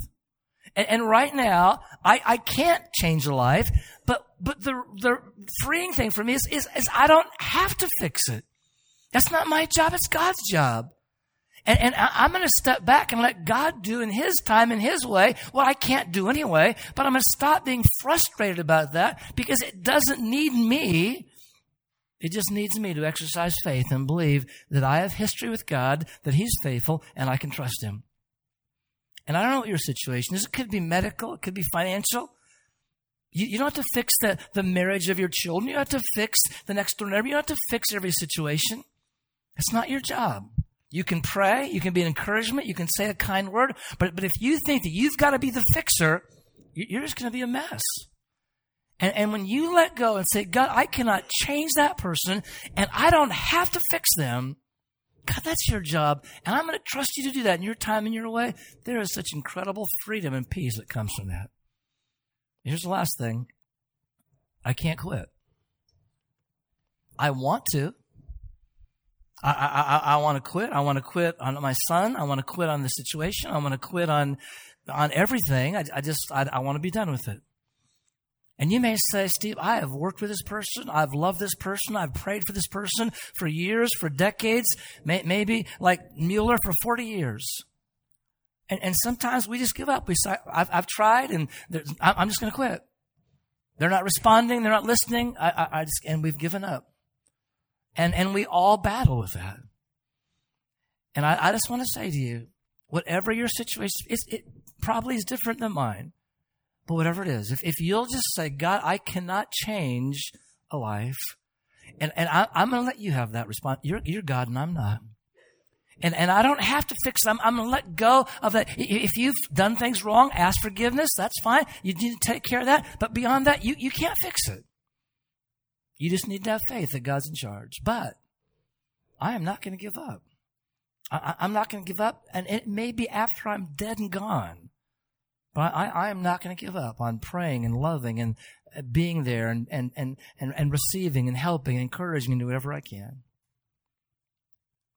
[SPEAKER 1] And, and right now, I, I can't change a life, but, but the, the freeing thing for me is, is, is I don't have to fix it. That's not my job, it's God's job. And, and I, am going to step back and let God do in His time, in His way, what I can't do anyway. But I'm going to stop being frustrated about that because it doesn't need me. It just needs me to exercise faith and believe that I have history with God, that He's faithful, and I can trust Him. And I don't know what your situation is. It could be medical, it could be financial. You, you don't have to fix the, the marriage of your children. You don't have to fix the next door neighbor. You don't have to fix every situation. It's not your job. You can pray, you can be an encouragement, you can say a kind word, but, but if you think that you've got to be the fixer, you're just going to be a mess. And, and when you let go and say, God, I cannot change that person, and I don't have to fix them, God, that's your job, and I'm going to trust you to do that in your time and your way. There is such incredible freedom and peace that comes from that. Here's the last thing I can't quit. I want to. I, I, I want to quit. I want to quit on my son. I want to quit on the situation. I want to quit on, on everything. I, I just, I, I want to be done with it. And you may say, Steve, I have worked with this person. I've loved this person. I've prayed for this person for years, for decades, may, maybe like Mueller for 40 years. And, and sometimes we just give up. We say, I've, I've tried and I'm just going to quit. They're not responding. They're not listening. I, I, I just, and we've given up. And, and we all battle with that. And I, I just want to say to you, whatever your situation is, it probably is different than mine. But whatever it is, if, if you'll just say, God, I cannot change a life, and, and I, am going to let you have that response. You're, you're God and I'm not. And, and I don't have to fix them. I'm going to let go of that. If you've done things wrong, ask forgiveness. That's fine. You need to take care of that. But beyond that, you, you can't fix it. You just need to have faith that God's in charge. But I am not going to give up. I, am not going to give up. And it may be after I'm dead and gone. But I, I am not going to give up on praying and loving and uh, being there and, and, and, and, and receiving and helping and encouraging and do whatever I can.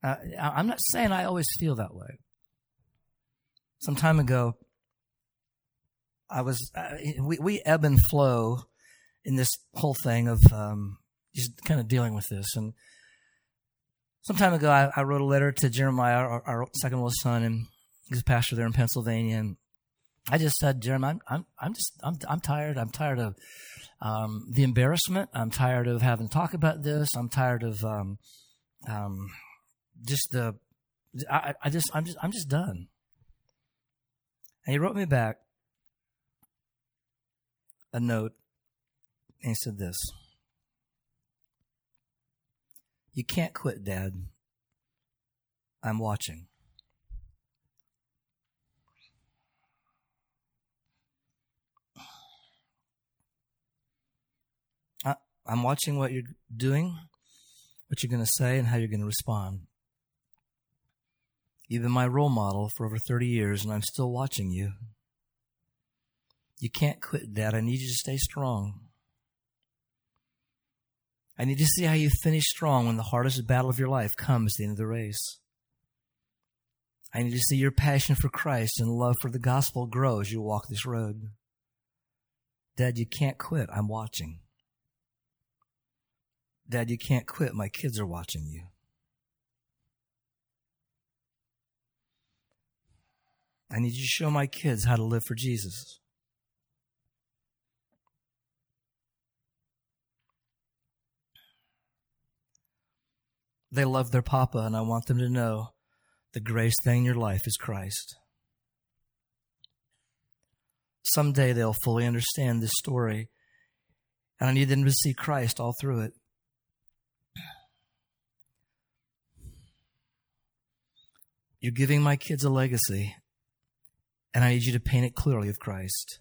[SPEAKER 1] Uh, I'm not saying I always feel that way. Some time ago, I was, uh, we, we ebb and flow in this whole thing of um, just kind of dealing with this. And some time ago, I, I wrote a letter to Jeremiah, our, our second oldest son, and He's a pastor there in Pennsylvania, and I just said, Jeremiah, I'm, I'm, I'm just, I'm, I'm tired. I'm tired of um, the embarrassment. I'm tired of having to talk about this. I'm tired of um, um, just the. I, I just, I'm just, I'm just done. And he wrote me back a note, and he said this: "You can't quit, Dad. I'm watching." I'm watching what you're doing, what you're going to say, and how you're going to respond. You've been my role model for over 30 years, and I'm still watching you. You can't quit, Dad. I need you to stay strong. I need to see how you finish strong when the hardest battle of your life comes at the end of the race. I need to see your passion for Christ and love for the gospel grow as you walk this road. Dad, you can't quit. I'm watching. Dad, you can't quit. My kids are watching you. I need you to show my kids how to live for Jesus. They love their papa, and I want them to know the greatest thing in your life is Christ. Someday they'll fully understand this story, and I need them to see Christ all through it. You're giving my kids a legacy, and I need you to paint it clearly of Christ.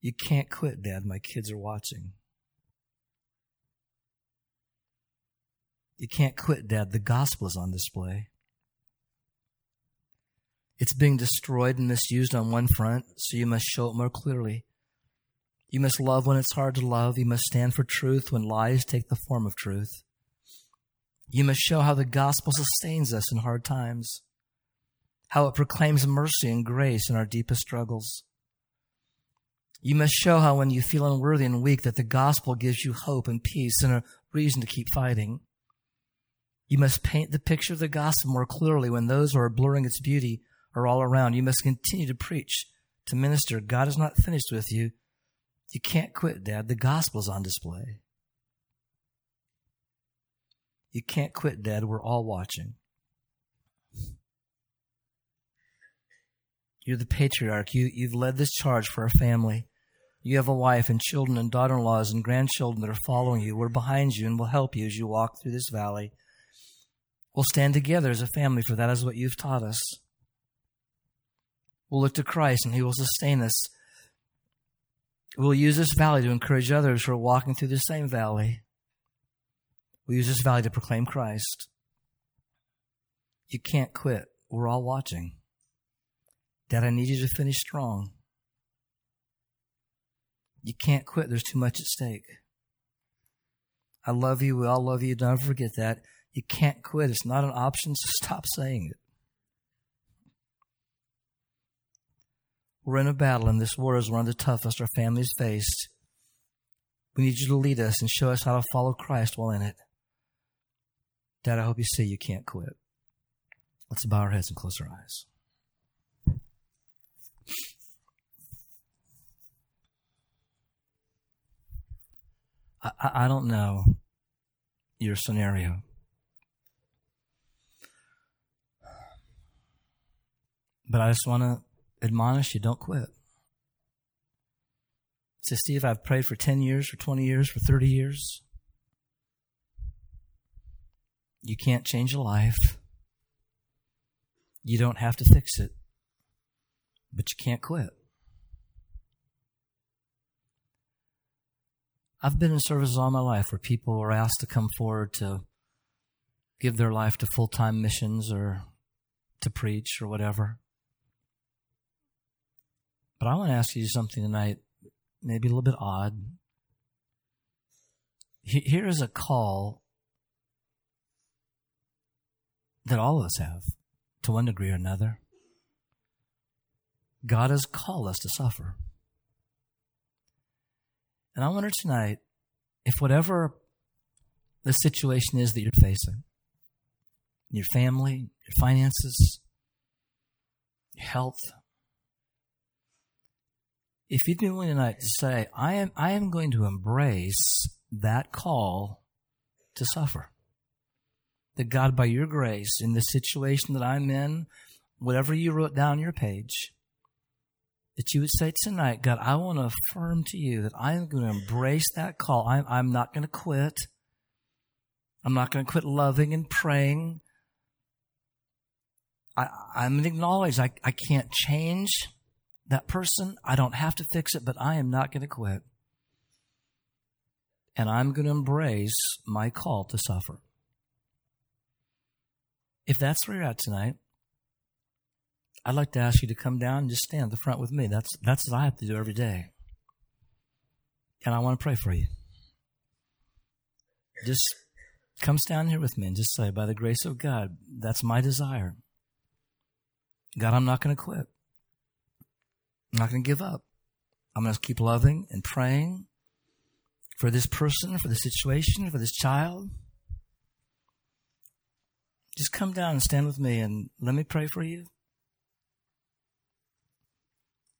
[SPEAKER 1] You can't quit, Dad. My kids are watching. You can't quit, Dad. The gospel is on display. It's being destroyed and misused on one front, so you must show it more clearly. You must love when it's hard to love. You must stand for truth when lies take the form of truth. You must show how the gospel sustains us in hard times, how it proclaims mercy and grace in our deepest struggles. You must show how when you feel unworthy and weak that the gospel gives you hope and peace and a reason to keep fighting. You must paint the picture of the gospel more clearly when those who are blurring its beauty are all around. You must continue to preach, to minister. God is not finished with you. You can't quit, Dad. The gospel is on display. You can't quit, Dad. We're all watching. You're the patriarch. You, you've led this charge for our family. You have a wife and children and daughter in laws and grandchildren that are following you. We're behind you and we'll help you as you walk through this valley. We'll stand together as a family, for that is what you've taught us. We'll look to Christ and He will sustain us. We'll use this valley to encourage others who are walking through the same valley. We'll use this valley to proclaim Christ. You can't quit. We're all watching. Dad, I need you to finish strong. You can't quit. There's too much at stake. I love you. We all love you. Don't forget that. You can't quit. It's not an option, so stop saying it. We're in a battle, and this war is one of the toughest our families faced. We need you to lead us and show us how to follow Christ while in it. Dad, I hope you see you can't quit. Let's bow our heads and close our eyes. I, I don't know your scenario. But I just want to admonish you don't quit. Say, Steve, I've prayed for 10 years, for 20 years, for 30 years. You can't change a life. You don't have to fix it, but you can't quit. I've been in services all my life where people are asked to come forward to give their life to full time missions or to preach or whatever. But I want to ask you something tonight, maybe a little bit odd. Here is a call that all of us have to one degree or another. God has called us to suffer. And I wonder tonight if whatever the situation is that you're facing, your family, your finances, your health. If you'd be willing tonight to say, I am, I am going to embrace that call to suffer. That God, by your grace, in the situation that I'm in, whatever you wrote down your page, that you would say tonight, God, I want to affirm to you that I am going to embrace that call. I'm, I'm not going to quit. I'm not going to quit loving and praying. I, I'm going to acknowledge I, I can't change that person. I don't have to fix it, but I am not going to quit. And I'm going to embrace my call to suffer. If that's where you're at tonight, I'd like to ask you to come down and just stand at the front with me. That's, that's what I have to do every day. And I want to pray for you. Just come stand here with me and just say, by the grace of God, that's my desire. God, I'm not going to quit. I'm not going to give up. I'm going to keep loving and praying for this person, for the situation, for this child. Just come down and stand with me and let me pray for you.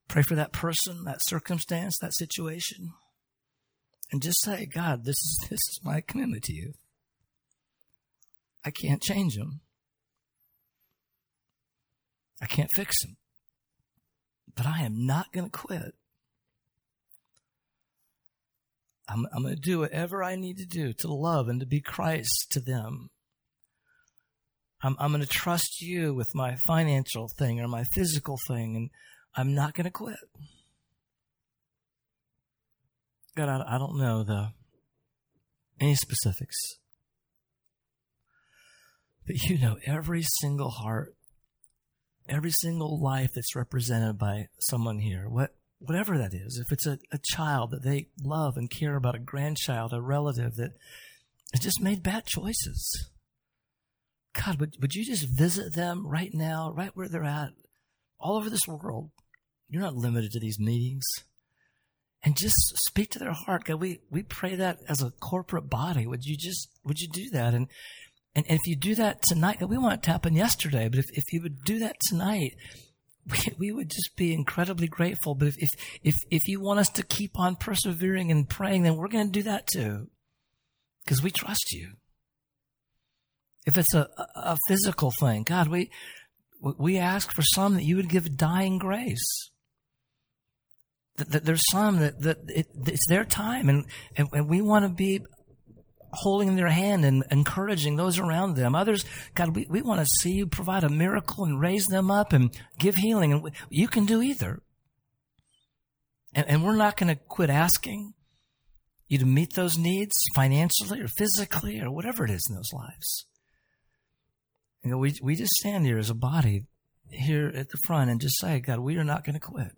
[SPEAKER 1] Pray for that person, that circumstance, that situation. And just say, God, this is, this is my commitment to you. I can't change them. I can't fix them. But I am not going to quit. I'm, I'm going to do whatever I need to do to love and to be Christ to them. I'm, I'm going to trust you with my financial thing or my physical thing, and I'm not going to quit. God, I, I don't know the any specifics, but you know every single heart, every single life that's represented by someone here. What whatever that is, if it's a, a child that they love and care about, a grandchild, a relative that has just made bad choices. God, would, would you just visit them right now, right where they're at, all over this world? You're not limited to these meetings. And just speak to their heart. God, we, we pray that as a corporate body. Would you just, would you do that? And, and if you do that tonight, we want it to happen yesterday, but if, if you would do that tonight, we, we would just be incredibly grateful. But if, if, if, if you want us to keep on persevering and praying, then we're going to do that too. Because we trust you. If it's a, a physical thing, God, we, we ask for some that you would give dying grace that there's some that, that it, it's their time and, and, and we want to be holding their hand and encouraging those around them. Others, God, we, we want to see you provide a miracle and raise them up and give healing. And you can do either. And, and we're not going to quit asking you to meet those needs financially or physically or whatever it is in those lives. You know, we, we just stand here as a body here at the front and just say, God, we are not going to quit.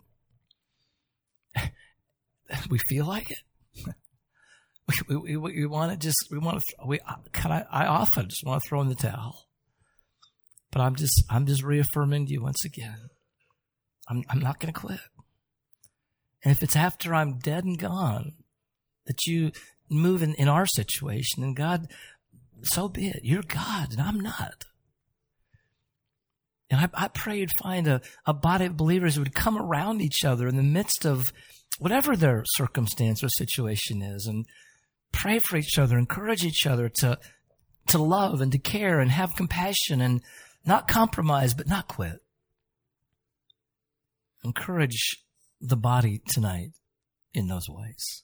[SPEAKER 1] we feel like it. we, we, we, we want to just, we want to, we, uh, can I, I often just want to throw in the towel. But I'm just, I'm just reaffirming to you once again. I'm, I'm not going to quit. And if it's after I'm dead and gone that you move in, in our situation and God, so be it. You're God and I'm not. And I, I pray you'd find a, a body of believers who would come around each other in the midst of whatever their circumstance or situation is and pray for each other, encourage each other to, to love and to care and have compassion and not compromise, but not quit. Encourage the body tonight in those ways.